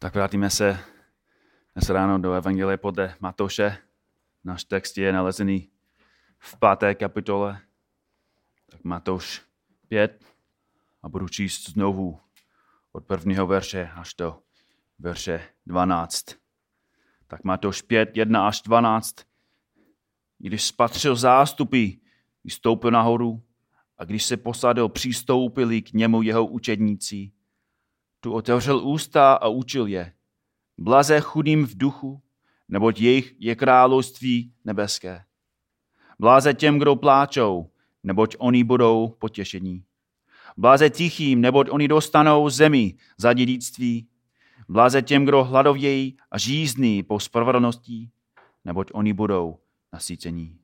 Tak vrátíme se dnes ráno do Evangelie podle Matouše. Náš text je nalezený v páté kapitole. Tak Matouš 5 a budu číst znovu od prvního verše až do verše 12. Tak Matouš 5, 1 až 12. Když spatřil zástupy, vystoupil nahoru a když se posadil, přistoupili k němu jeho učedníci tu otevřel ústa a učil je. Blaze chudým v duchu, neboť jejich je království nebeské. Bláze těm, kdo pláčou, neboť oni budou potěšení. Bláze tichým, neboť oni dostanou zemi za dědictví. Bláze těm, kdo hladovějí a žízní po spravedlnosti, neboť oni budou nasycení.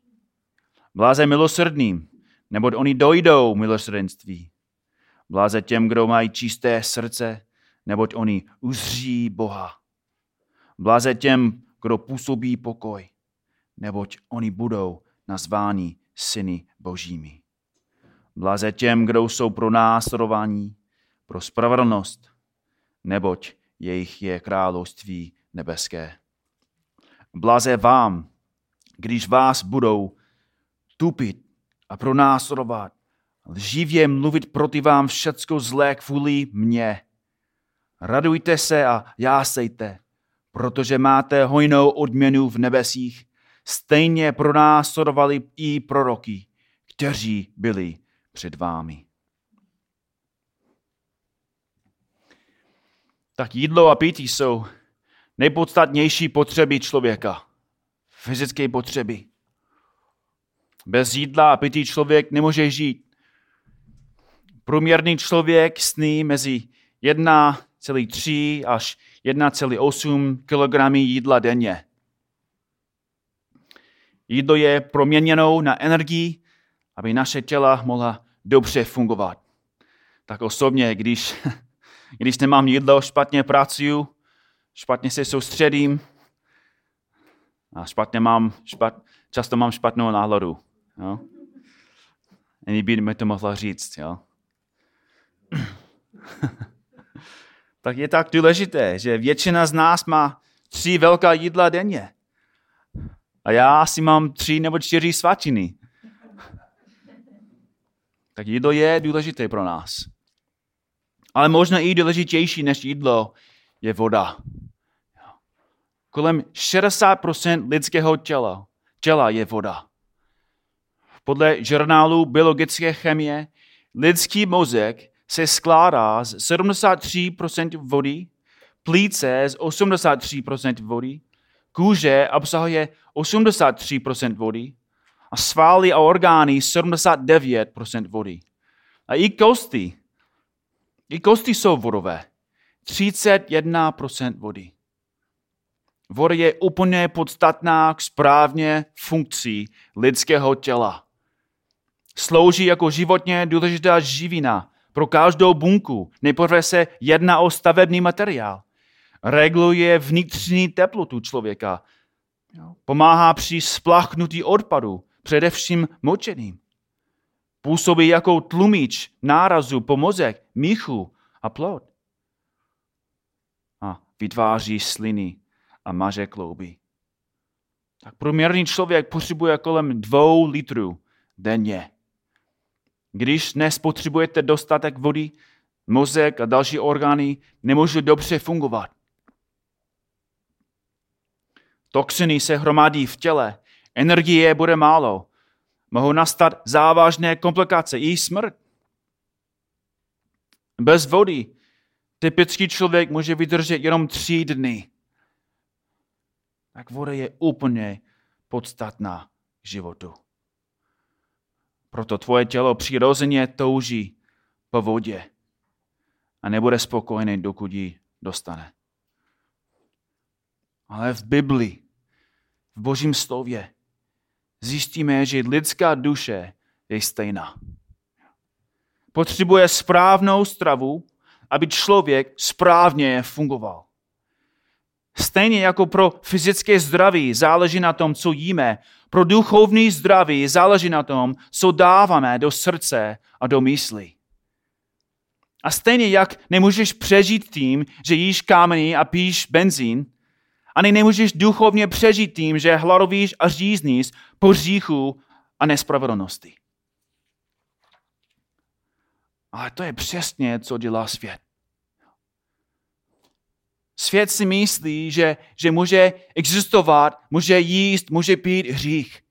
Bláze milosrdným, neboť oni dojdou milosrdenství. Bláze těm, kdo mají čisté srdce, neboť oni uzří Boha. Bláze těm, kdo působí pokoj, neboť oni budou nazváni syny božími. Bláze těm, kdo jsou pro následování, pro spravedlnost, neboť jejich je království nebeské. Bláze vám, když vás budou tupit a pronásledovat, lživě mluvit proti vám všecko zlé kvůli mně. Radujte se a jásejte, protože máte hojnou odměnu v nebesích. Stejně pronásledovali i proroky, kteří byli před vámi. Tak jídlo a pití jsou nejpodstatnější potřeby člověka. Fyzické potřeby. Bez jídla a pití člověk nemůže žít. Průměrný člověk sní mezi 1,3 až 1,8 kg jídla denně. Jídlo je proměněnou na energii, aby naše těla mohla dobře fungovat. Tak osobně, když, když nemám jídlo, špatně pracuju, špatně se soustředím a špatně mám, špat, často mám špatnou náladu. Jo? Ani by mi to mohla říct. Jo? tak je tak důležité, že většina z nás má tři velká jídla denně. A já asi mám tři nebo čtyři svačiny. Tak jídlo je důležité pro nás. Ale možná i důležitější než jídlo je voda. Kolem 60% lidského těla, těla je voda. Podle žurnálu biologické chemie lidský mozek se skládá z 73% vody, plíce z 83% vody, kůže obsahuje 83% vody a svaly a orgány 79% vody. A i kosti, i kosti jsou vodové. 31% vody. Voda je úplně podstatná k správně funkci lidského těla. Slouží jako životně důležitá živina pro každou bunku. Nejprve se jedná o stavební materiál. Reguluje vnitřní teplotu člověka. Pomáhá při splachnutí odpadu, především močeným. Působí jako tlumič nárazu po mozek, míchu a plod. A vytváří sliny a maže klouby. Tak průměrný člověk potřebuje kolem dvou litrů denně. Když nespotřebujete dostatek vody, mozek a další orgány nemůžou dobře fungovat. Toxiny se hromadí v těle, energie bude málo, mohou nastat závažné komplikace i smrt. Bez vody typický člověk může vydržet jenom tři dny. Tak voda je úplně podstatná k životu. Proto tvoje tělo přirozeně touží po vodě a nebude spokojený, dokud ji dostane. Ale v Bibli, v Božím slově, zjistíme, že lidská duše je stejná. Potřebuje správnou stravu, aby člověk správně fungoval. Stejně jako pro fyzické zdraví záleží na tom, co jíme, pro duchovní zdraví záleží na tom, co dáváme do srdce a do mysli. A stejně jak nemůžeš přežít tím, že jíš kámeny a píš benzín, ani nemůžeš duchovně přežít tím, že hladovíš a řízníš po říchu a nespravedlnosti. Ale to je přesně, co dělá svět. Svět si myslí, že, že může existovat, může jíst, může pít hřích.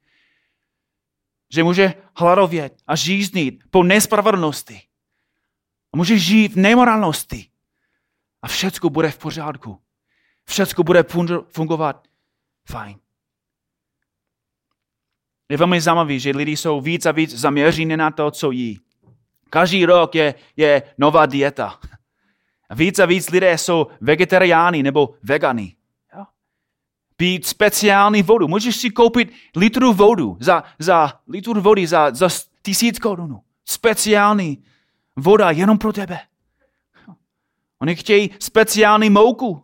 Že může hladovět a žíznit po nespravedlnosti. A může žít v nemorálnosti. A všechno bude v pořádku. Všechno bude fungovat fajn. Je velmi zajímavé, že lidi jsou víc a víc zaměření na to, co jí. Každý rok je, je nová dieta. A víc a víc lidé jsou vegetariáni nebo vegani. Pít speciální vodu. Můžeš si koupit litru vodu za, za litru vody za, za tisíc korun. Speciální voda jenom pro tebe. Oni chtějí speciální mouku.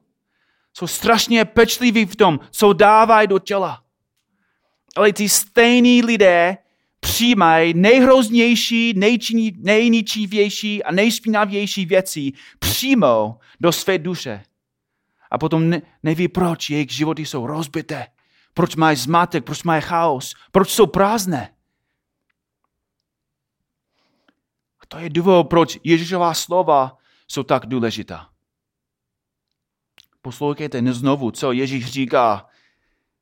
Jsou strašně pečliví v tom, co dávají do těla. Ale ty stejní lidé přijímají nejhroznější, nejničivější a nejšpinavější věci přímo do své duše. A potom ne, neví, proč jejich životy jsou rozbité, proč mají zmatek, proč mají chaos, proč jsou prázdné. A to je důvod, proč Ježíšová slova jsou tak důležitá. Poslouchejte znovu, co Ježíš říká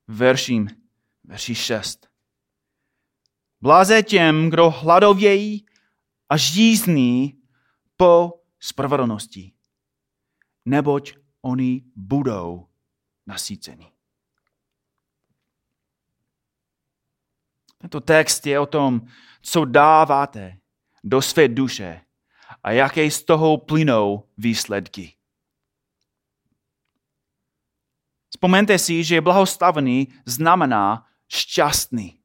verším, verši 6. Bláze těm, kdo hladovějí a žízní po spravedlnosti, neboť oni budou nasíceni. Tento text je o tom, co dáváte do své duše a jaké z toho plynou výsledky. Vzpomeňte si, že blahostavný znamená šťastný.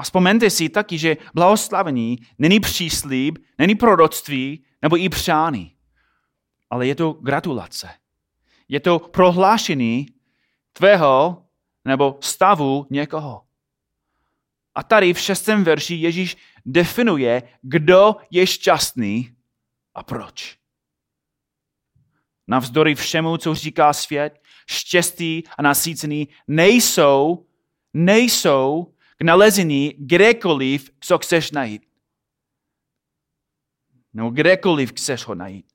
A vzpomeňte si taky, že blahoslavení není příslíb, není proroctví nebo i přání, ale je to gratulace. Je to prohlášení tvého nebo stavu někoho. A tady v šestém verši Ježíš definuje, kdo je šťastný a proč. Navzdory všemu, co říká svět, štěstí a nasícený nejsou, nejsou k nalezení kdekoliv, co chceš najít. No kdekoliv chceš ho najít.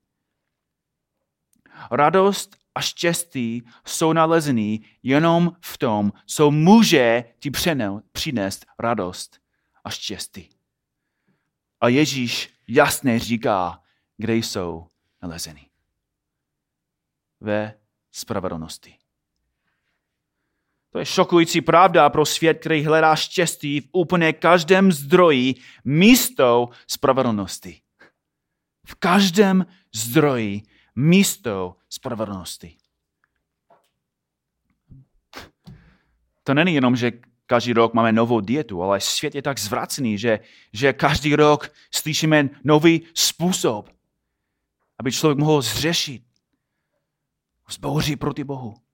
Radost a štěstí jsou nalezený jenom v tom, co může ti přinést radost a štěstí. A Ježíš jasně říká, kde jsou nalezeny. Ve spravedlnosti. To je šokující pravda pro svět, který hledá štěstí v úplně každém zdroji místo spravedlnosti. V každém zdroji místo spravedlnosti. To není jenom, že každý rok máme novou dietu, ale svět je tak zvracený, že, že každý rok slyšíme nový způsob, aby člověk mohl zřešit, zbouří proti Bohu.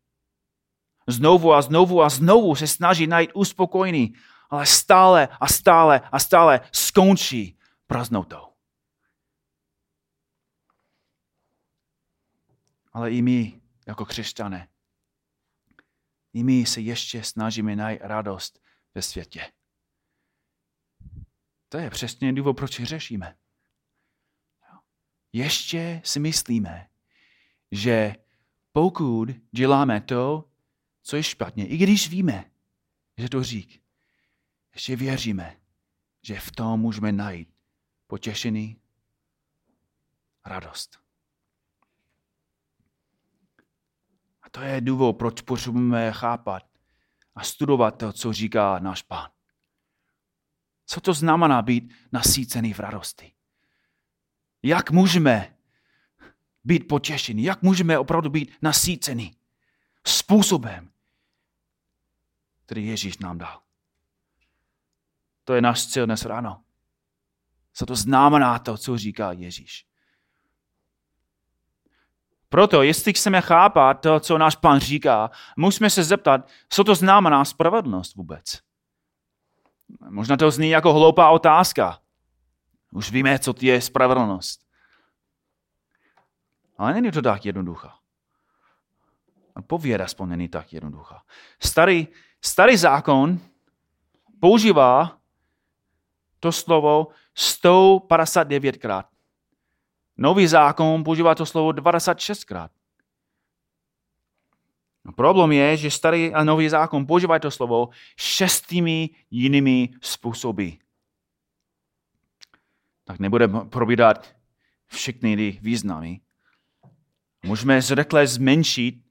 Znovu a znovu a znovu se snaží najít uspokojení, ale stále a stále a stále skončí prázdnotou. Ale i my, jako křesťané, i my se ještě snažíme najít radost ve světě. To je přesně důvod, proč řešíme. Ještě si myslíme, že pokud děláme to, co je špatně, i když víme, že to řík, ještě věříme, že v tom můžeme najít potěšený radost. A to je důvod, proč potřebujeme chápat a studovat to, co říká náš pán. Co to znamená být nasícený v radosti? Jak můžeme být potěšení? Jak můžeme opravdu být nasícení způsobem, který Ježíš nám dal? To je náš cíl dnes ráno. Co to znamená to, co říká Ježíš? Proto, jestli chceme chápat to, co náš pán říká, musíme se zeptat, co to znamená spravedlnost vůbec. Možná to zní jako hloupá otázka. Už víme, co je spravedlnost. Ale není to tak jednoduchá. Pověda aspoň není tak jednoduchá. Starý, starý zákon používá to slovo 159krát. Nový zákon používá to slovo 26krát. No, problém je, že starý a nový zákon používají to slovo šestými jinými způsoby. Tak nebudeme probírat všechny ty významy. Můžeme zrekle zmenšit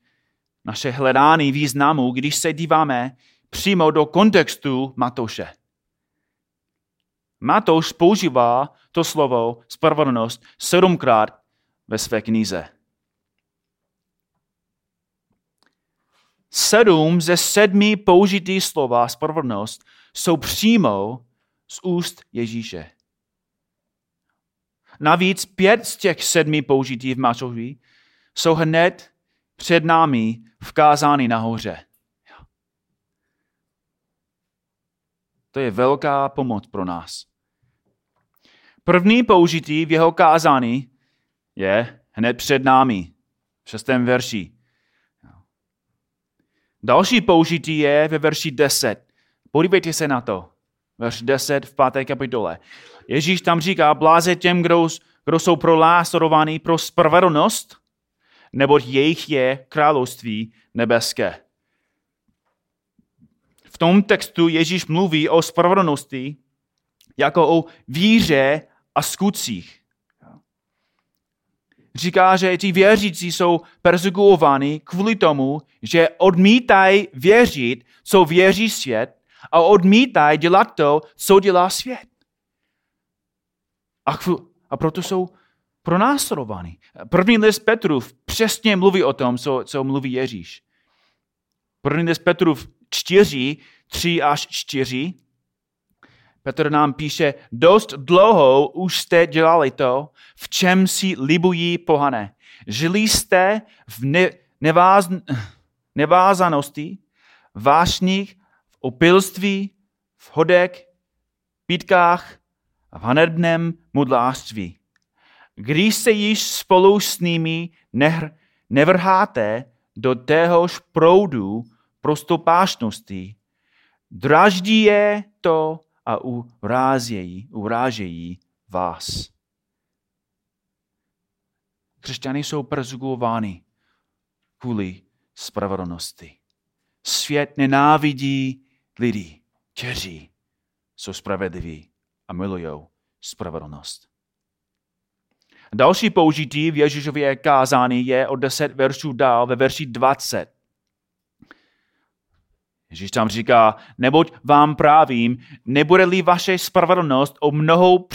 naše hledání významu, když se díváme přímo do kontextu Matouše. Matouš používá to slovo spravedlnost sedmkrát ve své knize. Sedm ze sedmi použitých slova spravedlnost jsou přímo z úst Ježíše. Navíc pět z těch sedmi použitých v Matouši jsou hned před námi vkázány nahoře. To je velká pomoc pro nás. První použití v jeho kázání je hned před námi, v šestém verši. Další použití je ve verši 10. Podívejte se na to. Verš 10 v páté kapitole. Ježíš tam říká, bláze těm, kdo, kdo jsou prolásorováni pro spravedlnost, neboť jejich je království nebeské. V tom textu Ježíš mluví o spravedlnosti jako o víře a skutcích. Říká, že ti věřící jsou persekuováni kvůli tomu, že odmítají věřit, co věří svět a odmítají dělat to, co dělá svět. A, a proto jsou pronásledovány. První list Petrův přesně mluví o tom, co, co mluví Ježíš. První list Petrův 4, 3 až 4 Petr nám píše, dost dlouho už jste dělali to, v čem si libují pohané. Žili jste v ne, neváz, nevázanosti, vášních, v opilství, v hodek, pítkách a v hanebném modlářství. Když se již spolu s nimi nehr, nevrháte do téhož proudu prostopášnosti, draždí je to a urážejí, urážejí vás. Křesťany jsou persekuováni kvůli spravedlnosti. Svět nenávidí lidi, kteří jsou spravedliví a milují spravedlnost. Další použití v Ježíšově kázání je o 10 veršů dál ve verši 20. Ježíš tam říká, neboť vám právím, nebude-li vaše spravedlnost o mnohou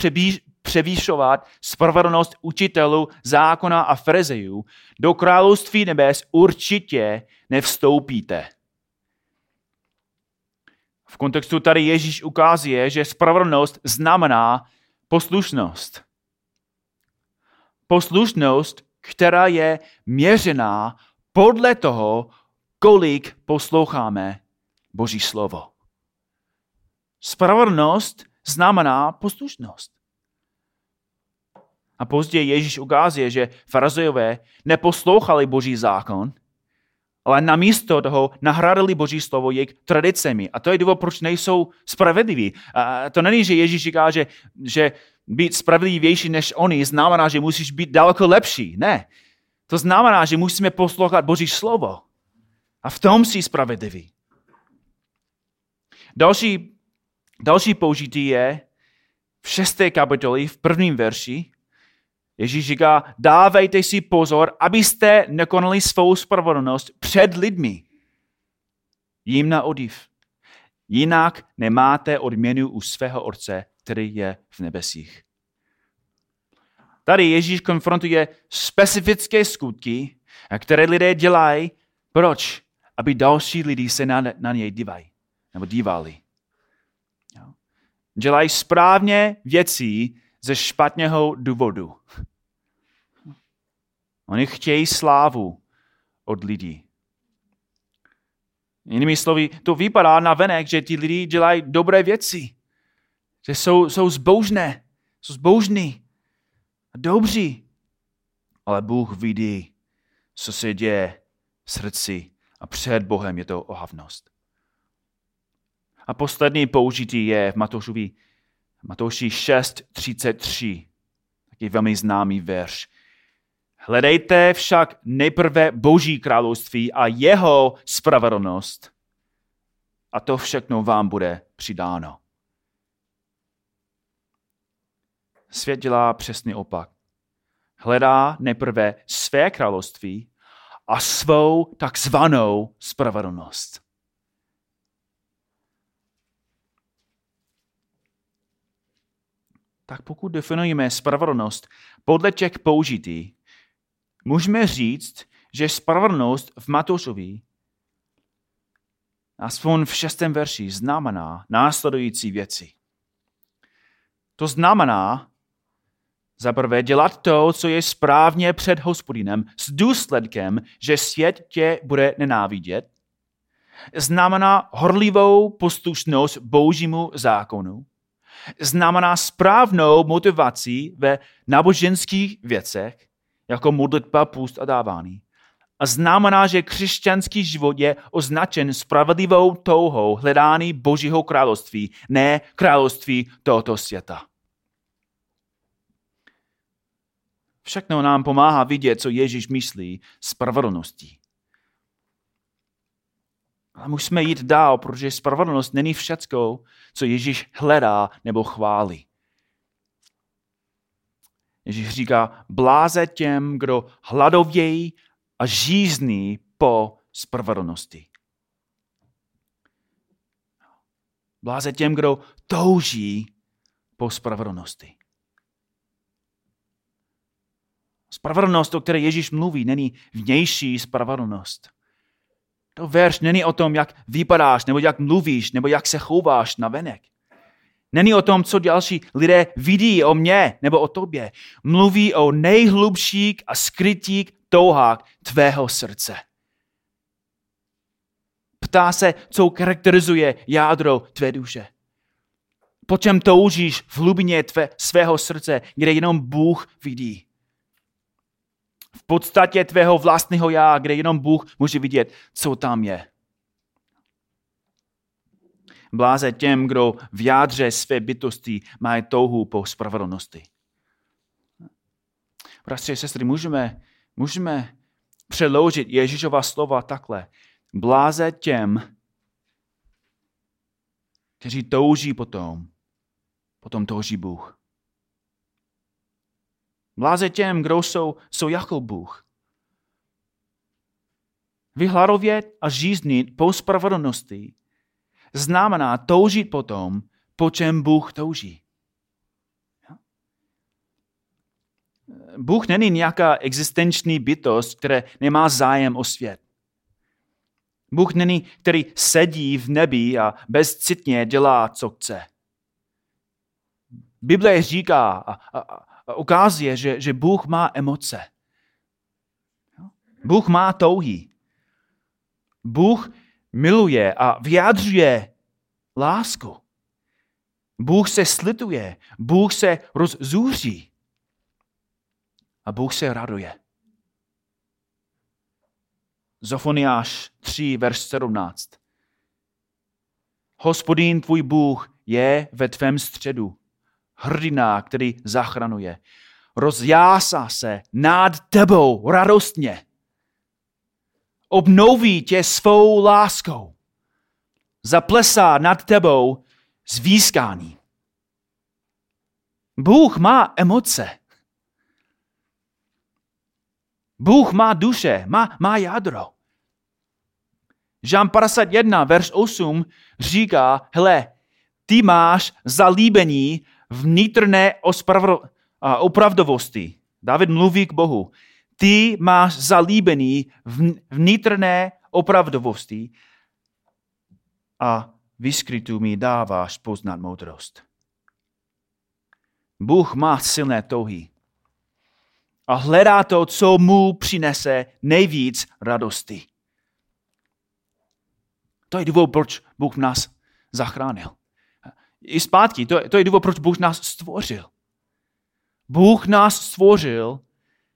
převýšovat spravedlnost učitelů zákona a frezejů, do království nebes určitě nevstoupíte. V kontextu tady Ježíš ukazuje, že spravedlnost znamená poslušnost. Poslušnost, která je měřená podle toho, kolik posloucháme Boží slovo. Spravedlnost znamená poslušnost. A později Ježíš ukazuje, že farazejové neposlouchali Boží zákon, ale namísto toho nahradili Boží slovo jejich tradicemi. A to je důvod, proč nejsou spravedliví. A to není, že Ježíš říká, že, že být spravedlivější než oni znamená, že musíš být daleko lepší. Ne. To znamená, že musíme poslouchat Boží slovo. A v tom jsi spravedlivý. Další, další použití je v šesté kapitoli, v prvním verši. Ježíš říká, dávejte si pozor, abyste nekonali svou spravedlnost před lidmi. Jím na odiv. Jinak nemáte odměnu u svého Otce, který je v nebesích. Tady Ježíš konfrontuje specifické skutky, které lidé dělají. Proč? Aby další lidi se na, na něj dívají nebo dívali. Dělají správně věcí ze špatného důvodu. Oni chtějí slávu od lidí. Jinými slovy, to vypadá na venek, že ti lidi dělají dobré věci. Že jsou, jsou zbožné, jsou zbožní a dobří. ale Bůh vidí, co se děje v srdci a před Bohem je to ohavnost. A poslední použití je v Matoušovi, Matouši 6.33, taky velmi známý verš. Hledejte však nejprve Boží království a jeho spravedlnost a to všechno vám bude přidáno. Svět dělá přesný opak. Hledá nejprve své království a svou takzvanou spravedlnost. Tak pokud definujeme spravedlnost podle těch použitých, můžeme říct, že spravedlnost v Matoušovi aspoň v šestém verši znamená následující věci. To znamená, za prvé dělat to, co je správně před hospodinem, s důsledkem, že svět tě bude nenávidět. Znamená horlivou poslušnost božímu zákonu. Znamená správnou motivaci ve náboženských věcech, jako modlitba, půst a dávání. A znamená, že křesťanský život je označen spravedlivou touhou hledání Božího království, ne království tohoto světa. Všechno nám pomáhá vidět, co Ježíš myslí spravedlností. Ale musíme jít dál, protože spravedlnost není všecko, co Ježíš hledá nebo chválí. Ježíš říká, bláze těm, kdo hladovějí a žízní po spravedlnosti. Bláze těm, kdo touží po spravedlnosti. Spravedlnost, o které Ježíš mluví, není vnější spravedlnost. To verš není o tom, jak vypadáš, nebo jak mluvíš, nebo jak se chováš na venek. Není o tom, co další lidé vidí o mně nebo o tobě. Mluví o nejhlubších a skrytých touhách tvého srdce. Ptá se, co charakterizuje jádro tvé duše. Po čem toužíš v hlubině tvé, svého srdce, kde jenom Bůh vidí v podstatě tvého vlastního já, kde jenom Bůh může vidět, co tam je. Bláze těm, kdo v jádře své bytosti mají touhu po spravedlnosti. Bratři a sestry, můžeme, můžeme přeložit Ježíšova slova takhle. Bláze těm, kteří touží potom, potom touží Bůh. Bláze těm, kdo jsou, jsou jako Bůh. Vyhladovět a žíznit po spravedlnosti znamená toužit potom, po čem Bůh touží. Bůh není nějaká existenční bytost, která nemá zájem o svět. Bůh není, který sedí v nebi a bezcitně dělá, co chce. Bible říká a, a, ukazuje, že, že Bůh má emoce. Bůh má touhy. Bůh miluje a vyjadřuje lásku. Bůh se slituje, Bůh se rozzůří a Bůh se raduje. Zofoniáš 3, verš 17. Hospodín tvůj Bůh je ve tvém středu hrdina, který zachranuje. Rozjásá se nad tebou radostně. Obnoví tě svou láskou. Zaplesá nad tebou zvýskání. Bůh má emoce. Bůh má duše, má, má jádro. Žán 51, verš 8 říká, hele, ty máš zalíbení vnitřné opravdovosti. David mluví k Bohu. Ty máš zalíbený vnitřné opravdovosti a vyskrytu mi dáváš poznat moudrost. Bůh má silné touhy a hledá to, co mu přinese nejvíc radosti. To je důvod, proč Bůh nás zachránil i zpátky. To, to je důvod, proč Bůh nás stvořil. Bůh nás stvořil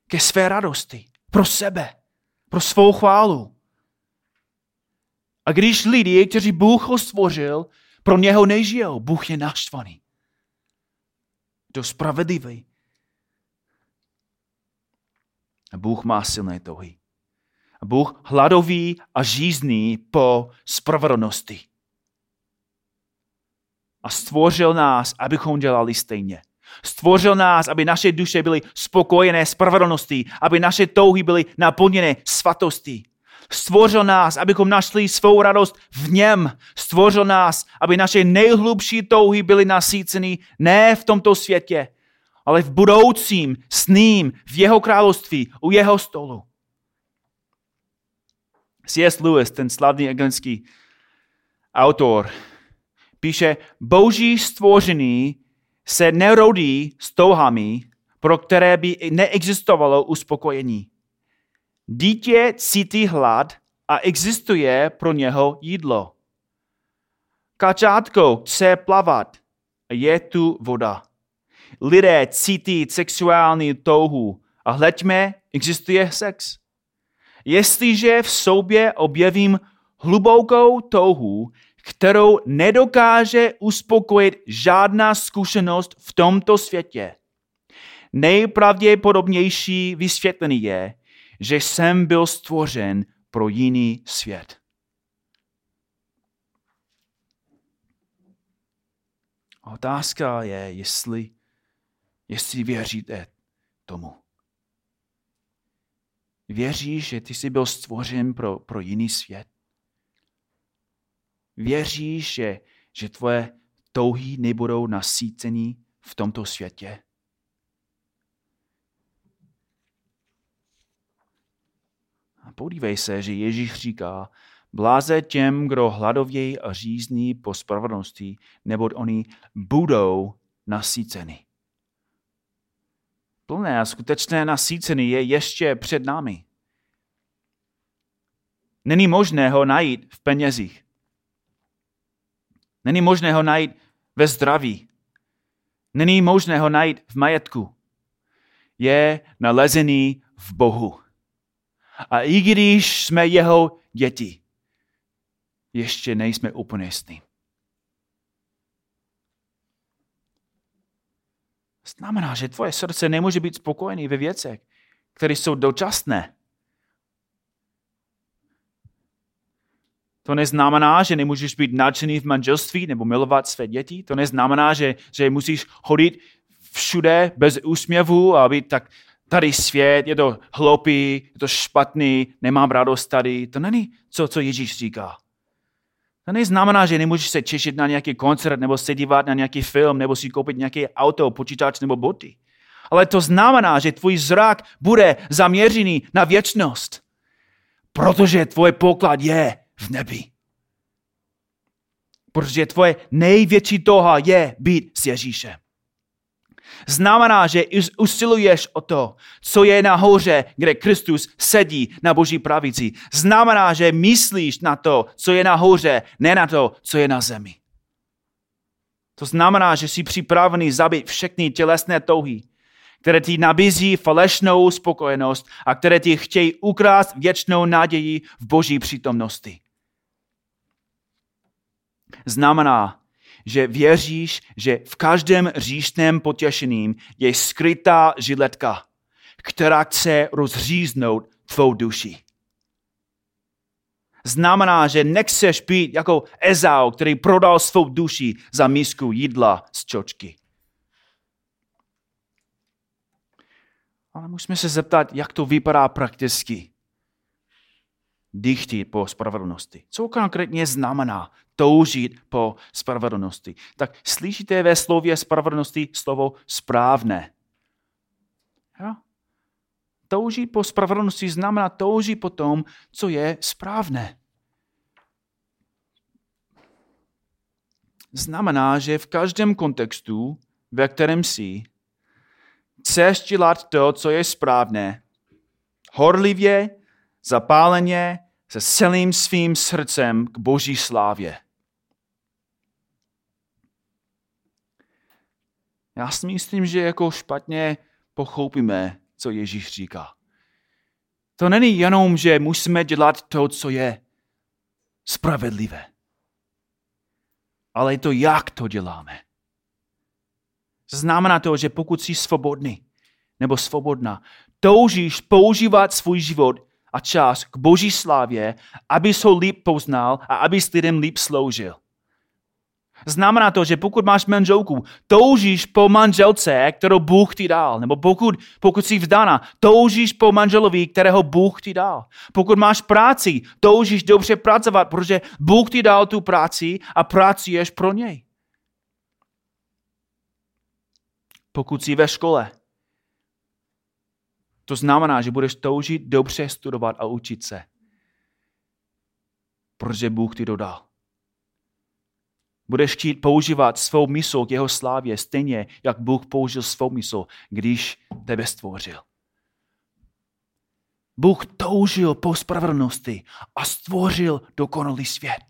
ke své radosti, pro sebe, pro svou chválu. A když lidi, kteří Bůh ho stvořil, pro něho nežijou, Bůh je naštvaný. To spravedlivý. A Bůh má silné touhy. A Bůh hladový a žízný po spravedlnosti. A stvořil nás, abychom dělali stejně. Stvořil nás, aby naše duše byly spokojené spravedlností, aby naše touhy byly naplněné svatostí. Stvořil nás, abychom našli svou radost v něm. Stvořil nás, aby naše nejhlubší touhy byly nasíceny ne v tomto světě, ale v budoucím, s ním, v jeho království, u jeho stolu. C.S. Lewis, ten slavný anglický autor, píše, boží stvoření se nerodí s touhami, pro které by neexistovalo uspokojení. Dítě cítí hlad a existuje pro něho jídlo. Kačátko chce plavat a je tu voda. Lidé cítí sexuální touhu a hleďme, existuje sex. Jestliže v sobě objevím hlubokou touhu, kterou nedokáže uspokojit žádná zkušenost v tomto světě, nejpravděpodobnější vysvětlení je, že jsem byl stvořen pro jiný svět. Otázka je, jestli, jestli věříte tomu. Věříš, že ty jsi byl stvořen pro, pro jiný svět? Věříš, že, že tvoje touhy nebudou nasícení v tomto světě? A podívej se, že Ježíš říká, bláze těm, kdo hladovějí a řízní po spravedlnosti, nebo oni budou nasíceni. Plné a skutečné nasícení je ještě před námi. Není možné ho najít v penězích. Není možné ho najít ve zdraví. Není možné ho najít v majetku. Je nalezený v Bohu. A i když jsme jeho děti, ještě nejsme úplně ním. Znamená, že tvoje srdce nemůže být spokojený ve věcech, které jsou dočasné. To neznamená, že nemůžeš být nadšený v manželství nebo milovat své děti. To neznamená, že, že musíš chodit všude bez úsměvu a být tak tady svět, je to hloupý, je to špatný, nemám radost tady. To není co, co Ježíš říká. To neznamená, že nemůžeš se těšit na nějaký koncert, nebo se dívat na nějaký film, nebo si koupit nějaké auto, počítač nebo boty. Ale to znamená, že tvůj zrak bude zaměřený na věčnost. Protože tvůj poklad je v nebi. Protože tvoje největší toha je být s Ježíšem. Znamená, že usiluješ o to, co je nahoře, kde Kristus sedí na boží pravici. Znamená, že myslíš na to, co je nahoře, ne na to, co je na zemi. To znamená, že jsi připravený zabít všechny tělesné touhy, které ti nabízí falešnou spokojenost a které ti chtějí ukrást věčnou naději v boží přítomnosti. Znamená, že věříš, že v každém říšném potěšením je skrytá žiletka, která chce rozříznout tvou duši. Znamená, že nechceš být jako Ezau, který prodal svou duši za misku jídla z čočky. Ale musíme se zeptat, jak to vypadá prakticky. Dychtit po spravedlnosti. Co konkrétně znamená toužit po spravedlnosti. Tak slyšíte ve slově spravedlnosti slovo správné. Ja? Toužit po spravedlnosti znamená toužit po tom, co je správné. Znamená, že v každém kontextu, ve kterém jsi, chceš dělat to, co je správné, horlivě, zapáleně, se celým svým srdcem k boží slávě. Já si myslím, že jako špatně pochopíme co Ježíš říká. To není jenom, že musíme dělat to, co je spravedlivé. Ale to, jak to děláme. Znamená to, že pokud jsi svobodný nebo svobodná, toužíš používat svůj život a čas k boží slávě, abys ho líp poznal a abys lidem líp sloužil. Znamená to, že pokud máš manželku, toužíš po manželce, kterou Bůh ti dal. Nebo pokud, pokud jsi vdana, toužíš po manželovi, kterého Bůh ti dal. Pokud máš práci, toužíš dobře pracovat, protože Bůh ti dal tu práci a pracuješ pro něj. Pokud jsi ve škole, to znamená, že budeš toužit dobře studovat a učit se. Protože Bůh ti dodal. Budeš chtít používat svou mysl k jeho slávě stejně, jak Bůh použil svou mysl, když tebe stvořil. Bůh toužil po spravedlnosti a stvořil dokonalý svět.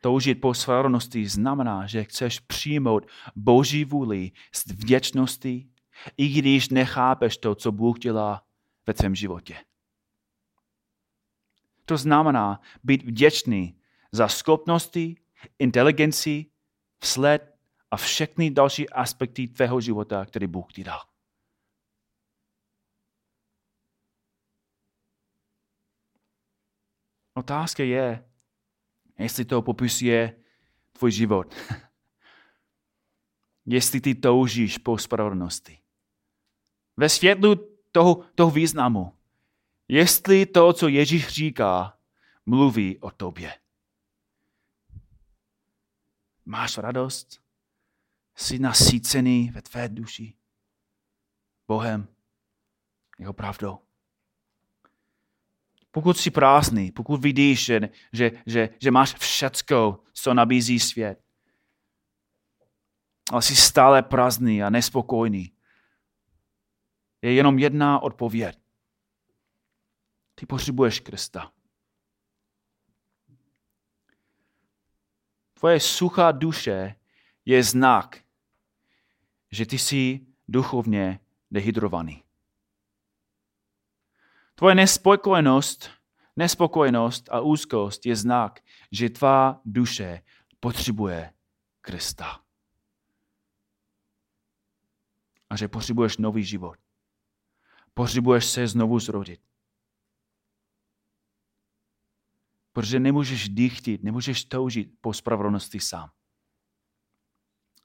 Toužit po spravedlnosti znamená, že chceš přijmout Boží vůli s vděčností, i když nechápeš to, co Bůh dělá ve tvém životě. To znamená být vděčný za schopnosti, inteligenci, vsled a všechny další aspekty tvého života, který Bůh ti dal. Otázka je, jestli to popisuje tvůj život. jestli ty toužíš po spravedlnosti. Ve světlu toho, toho významu, jestli to, co Ježíš říká, mluví o tobě. Máš radost? Jsi nasícený ve tvé duši Bohem, jeho pravdou. Pokud jsi prázdný, pokud vidíš, že, že, že, že máš všecko, co nabízí svět, ale jsi stále prázdný a nespokojný, je jenom jedna odpověď. Ty potřebuješ Krista. Tvoje suchá duše je znak, že ty jsi duchovně dehydrovaný. Tvoje nespokojenost, nespokojenost a úzkost je znak, že tvá duše potřebuje Krista. A že potřebuješ nový život. Potřebuješ se znovu zrodit. Protože nemůžeš dýchtit, nemůžeš toužit po spravedlnosti sám.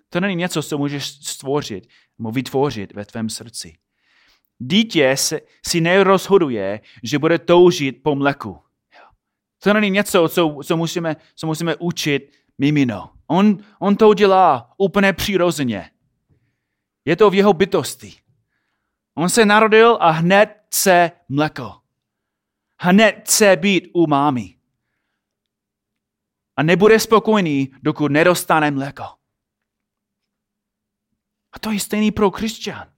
To není něco, co můžeš stvořit vytvořit ve tvém srdci. Dítě si nerozhoduje, že bude toužit po mleku. To není něco, co, co, musíme, co musíme učit mimino. On, on to dělá úplně přirozeně. Je to v jeho bytosti. On se narodil a hned chce mleko. Hned chce být u mámy. A nebude spokojený, dokud nedostane mléko. A to je stejný pro křesťan.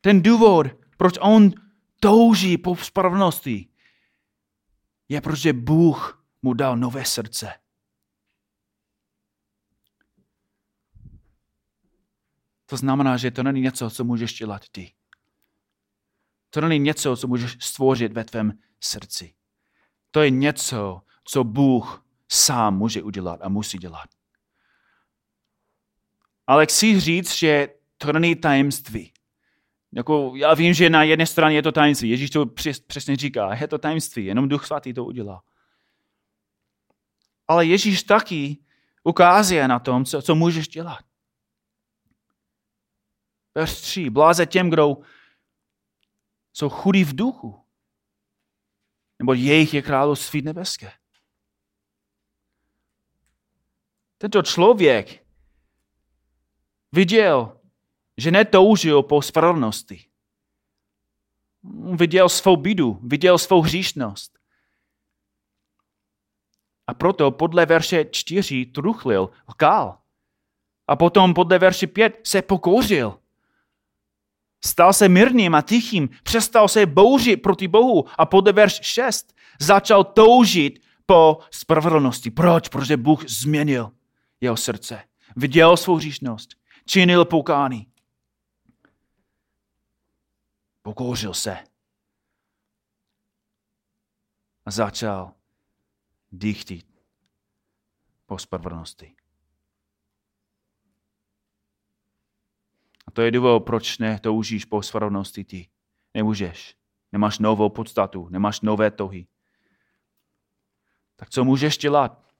Ten důvod, proč on touží po spravedlnosti, je, protože Bůh mu dal nové srdce. To znamená, že to není něco, co můžeš dělat ty. To není něco, co můžeš stvořit ve tvém srdci. To je něco, co Bůh sám může udělat a musí dělat. Ale chci říct, že to není tajemství. Jako, já vím, že na jedné straně je to tajemství. Ježíš to přesně říká. Je to tajemství, jenom Duch Svatý to udělá. Ale Ježíš taky ukazuje na tom, co, co můžeš dělat. Verš 3. Bláze těm, kdo jsou chudí v duchu. Nebo jejich je království nebeské. Tento člověk viděl, že netoužil po spravedlnosti. Viděl svou bídu, viděl svou hříšnost. A proto podle verše 4 truchlil, lkal. A potom podle verše 5 se pokouřil. Stal se mírným a tichým, přestal se bouřit proti Bohu a podle verš 6 začal toužit po spravedlnosti. Proč? Protože Bůh změnil jeho srdce. Viděl svou říšnost. Činil pokání. Pokouřil se. A začal dýchtit po spravedlnosti. A to je důvod, proč ne toužíš po spravedlnosti ty. Nemůžeš. Nemáš novou podstatu, nemáš nové tohy. Tak co můžeš dělat?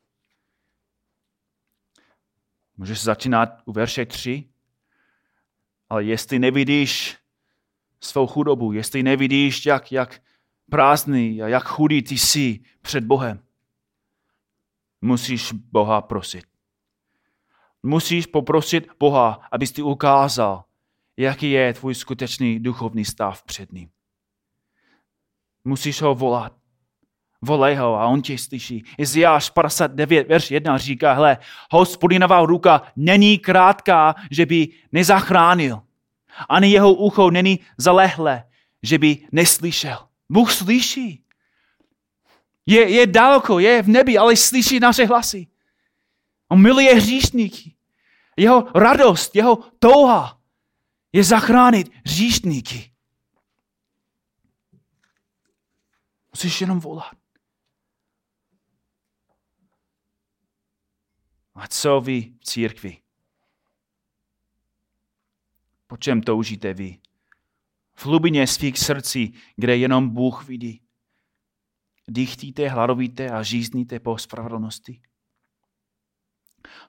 Můžeš začínat u verše 3, ale jestli nevidíš svou chudobu, jestli nevidíš, jak, jak prázdný a jak chudý ty jsi před Bohem, musíš Boha prosit. Musíš poprosit Boha, abys ti ukázal, jaký je tvůj skutečný duchovní stav před ním. Musíš ho volat. Volej ho a on tě slyší. Iziáš 59, verš 1 říká, hle, hospodinová ruka není krátká, že by nezachránil. Ani jeho ucho není zalehlé, že by neslyšel. Bůh slyší. Je, je daleko, je v nebi, ale slyší naše hlasy. On miluje hříšníky. Jeho radost, jeho touha je zachránit hříšníky. Musíš jenom volat. A co vy v církvi? Po čem toužíte vy? V hlubině svých srdcí, kde jenom Bůh vidí. Dýchtíte, hladovíte a žízníte po spravedlnosti.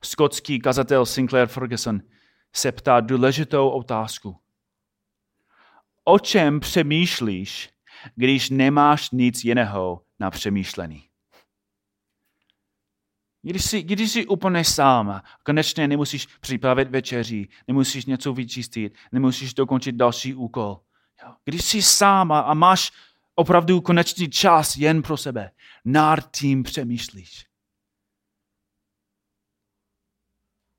Skotský kazatel Sinclair Ferguson se ptá důležitou otázku. O čem přemýšlíš, když nemáš nic jiného na přemýšlení? Když jsi, když jsi úplně sám, konečně nemusíš připravit večeři, nemusíš něco vyčistit, nemusíš dokončit další úkol. Když jsi sám a, a máš opravdu konečný čas jen pro sebe, nad tím přemýšlíš.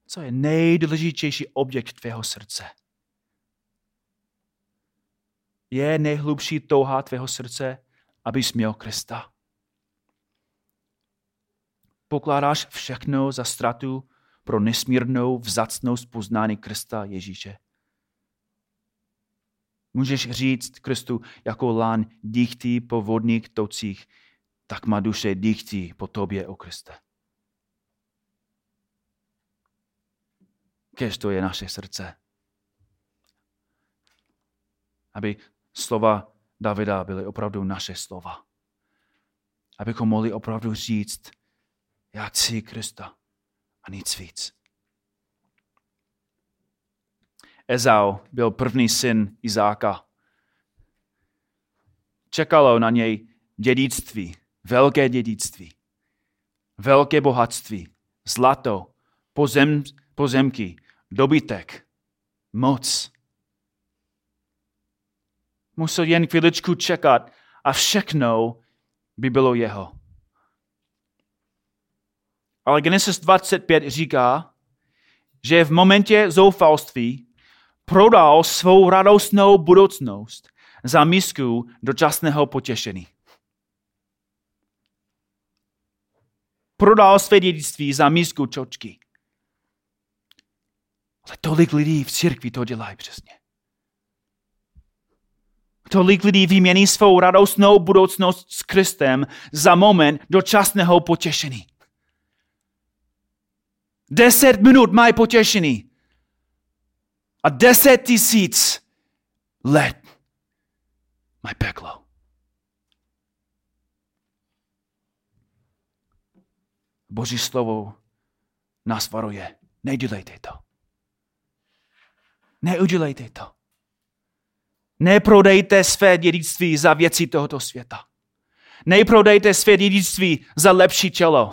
Co je nejdůležitější objekt tvého srdce? Je nejhlubší touha tvého srdce, abys měl Krista? Pokládáš všechno za ztratu pro nesmírnou vzácnost poznání Krista Ježíše. Můžeš říct Kristu jako lán dýchtí po vodních tocích, tak má duše dýchtí po tobě, o Kriste. Kež to je naše srdce. Aby slova Davida byly opravdu naše slova. Abychom mohli opravdu říct, já chci Krista a nic víc. Ezau byl první syn Izáka. Čekalo na něj dědictví, velké dědictví, velké bohatství, zlato, pozem, pozemky, dobytek, moc. Musel jen chviličku čekat a všechno by bylo jeho. Ale Genesis 25 říká, že v momentě zoufalství prodal svou radostnou budoucnost za misku dočasného potěšení. Prodal své dědictví za misku čočky. Ale tolik lidí v církvi to dělají přesně. Tolik lidí vymění svou radostnou budoucnost s Kristem za moment dočasného potěšení. Deset minut mají potěšení. A deset tisíc let mají peklo. Boží slovo nás varuje. Nedělejte to. Neudělejte to. Neprodejte své dědictví za věci tohoto světa. Neprodejte své dědictví za lepší tělo.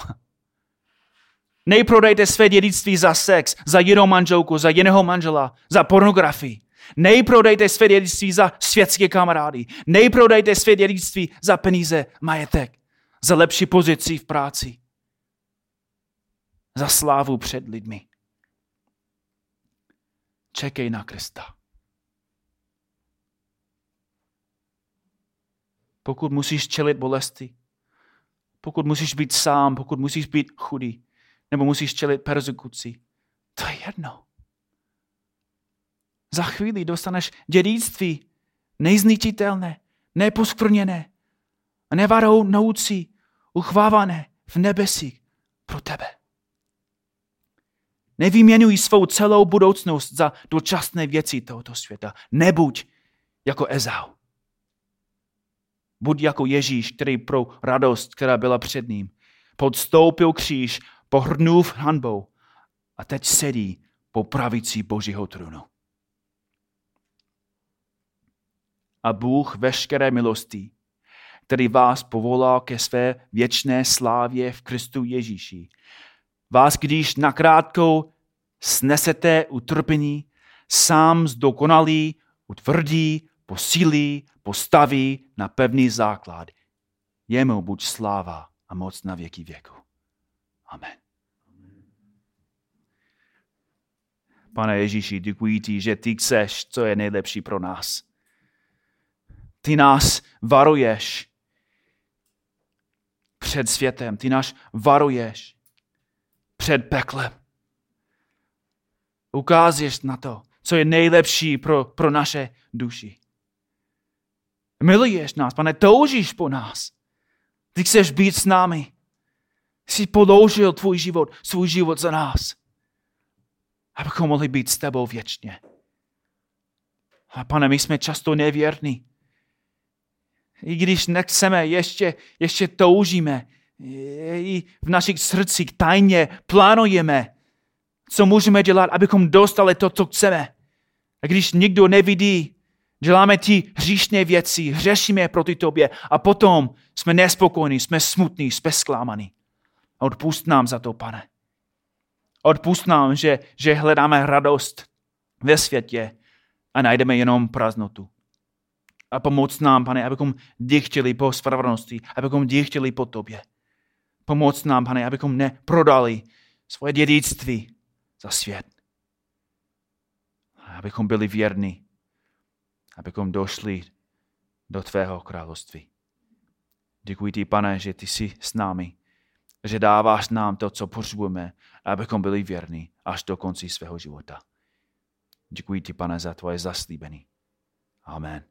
Nejprodejte své dědictví za sex, za jinou manželku, za jiného manžela, za pornografii. Nejprodejte své dědictví za světské kamarády. Nejprodejte své dědictví za peníze, majetek, za lepší pozici v práci. Za slávu před lidmi. Čekej na Krista. Pokud musíš čelit bolesti, pokud musíš být sám, pokud musíš být chudý, nebo musíš čelit persekuci. To je jedno. Za chvíli dostaneš dědictví nejzničitelné, neposkvrněné a nevarou noucí, uchvávané v nebesích pro tebe. Nevyměňuj svou celou budoucnost za dočasné věci tohoto světa. Nebuď jako Ezau. Buď jako Ježíš, který pro radost, která byla před ním, podstoupil kříž, pohrnul hanbou a teď sedí po pravici Božího trůnu. A Bůh veškeré milosti, který vás povolal ke své věčné slávě v Kristu Ježíši, vás, když nakrátkou snesete utrpení, sám zdokonalí, utvrdí, posílí, postaví na pevný základ. Jemu buď sláva a moc na věky věku. Amen. Pane Ježíši, děkuji ti, že ty chceš, co je nejlepší pro nás. Ty nás varuješ před světem. Ty nás varuješ před peklem. Ukázíš na to, co je nejlepší pro, pro naše duši. Miluješ nás, pane, toužíš po nás. Ty chceš být s námi. Jsi položil tvůj život, svůj život za nás. Abychom mohli být s tebou věčně. A pane, my jsme často nevěrní. I když nechceme, ještě, ještě toužíme. I v našich srdcích tajně plánujeme, co můžeme dělat, abychom dostali to, co chceme. A když nikdo nevidí, děláme ty hříšné věci, hřešíme proti tobě a potom jsme nespokojní, jsme smutní, jsme zklamaní. Odpust nám za to, pane. Odpust nám, že, že hledáme radost ve světě a najdeme jenom prázdnotu. A pomoc nám, pane, abychom chtěli po spravedlnosti, abychom chtěli po tobě. Pomoc nám, pane, abychom neprodali svoje dědictví za svět. Abychom byli věrní, abychom došli do tvého království. Děkuji ti, pane, že ty jsi s námi, že dáváš nám to, co potřebujeme, abychom byli věrní až do konce svého života. Děkuji ti, pane, za tvoje zaslíbení. Amen.